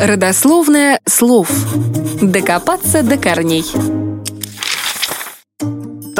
Родословное слов. Докопаться до корней.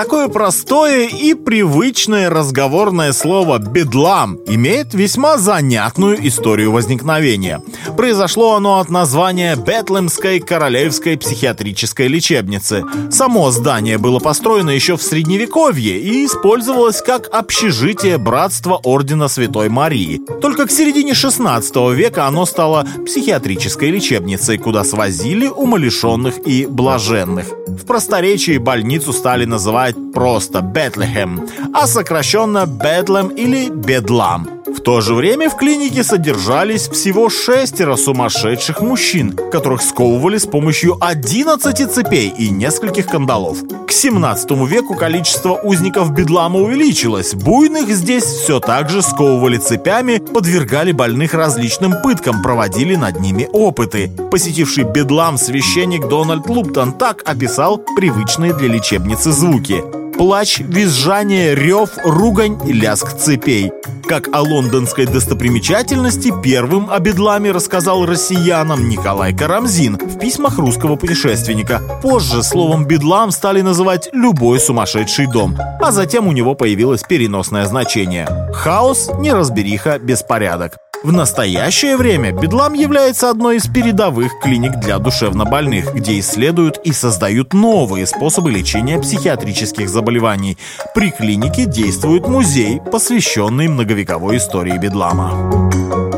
Такое простое и привычное разговорное слово «бедлам» имеет весьма занятную историю возникновения. Произошло оно от названия Бетлемской королевской психиатрической лечебницы. Само здание было построено еще в Средневековье и использовалось как общежитие братства Ордена Святой Марии. Только к середине 16 века оно стало психиатрической лечебницей, куда свозили умалишенных и блаженных. В просторечии больницу стали называть просто Бетлехем, а сокращенно Бетлем или Бедлам. В то же время в клинике содержались всего шестеро сумасшедших мужчин, которых сковывали с помощью 11 цепей и нескольких кандалов. К 17 веку количество узников бедлама увеличилось. Буйных здесь все так же сковывали цепями, подвергали больных различным пыткам, проводили над ними опыты. Посетивший бедлам священник Дональд Луптон так описал привычные для лечебницы звуки плач, визжание, рев, ругань лязг цепей. Как о лондонской достопримечательности первым о бедламе рассказал россиянам Николай Карамзин в письмах русского путешественника. Позже словом «бедлам» стали называть любой сумасшедший дом, а затем у него появилось переносное значение. Хаос, неразбериха, беспорядок. В настоящее время Бедлам является одной из передовых клиник для душевнобольных, где исследуют и создают новые способы лечения психиатрических заболеваний. При клинике действует музей, посвященный многовековой истории Бедлама.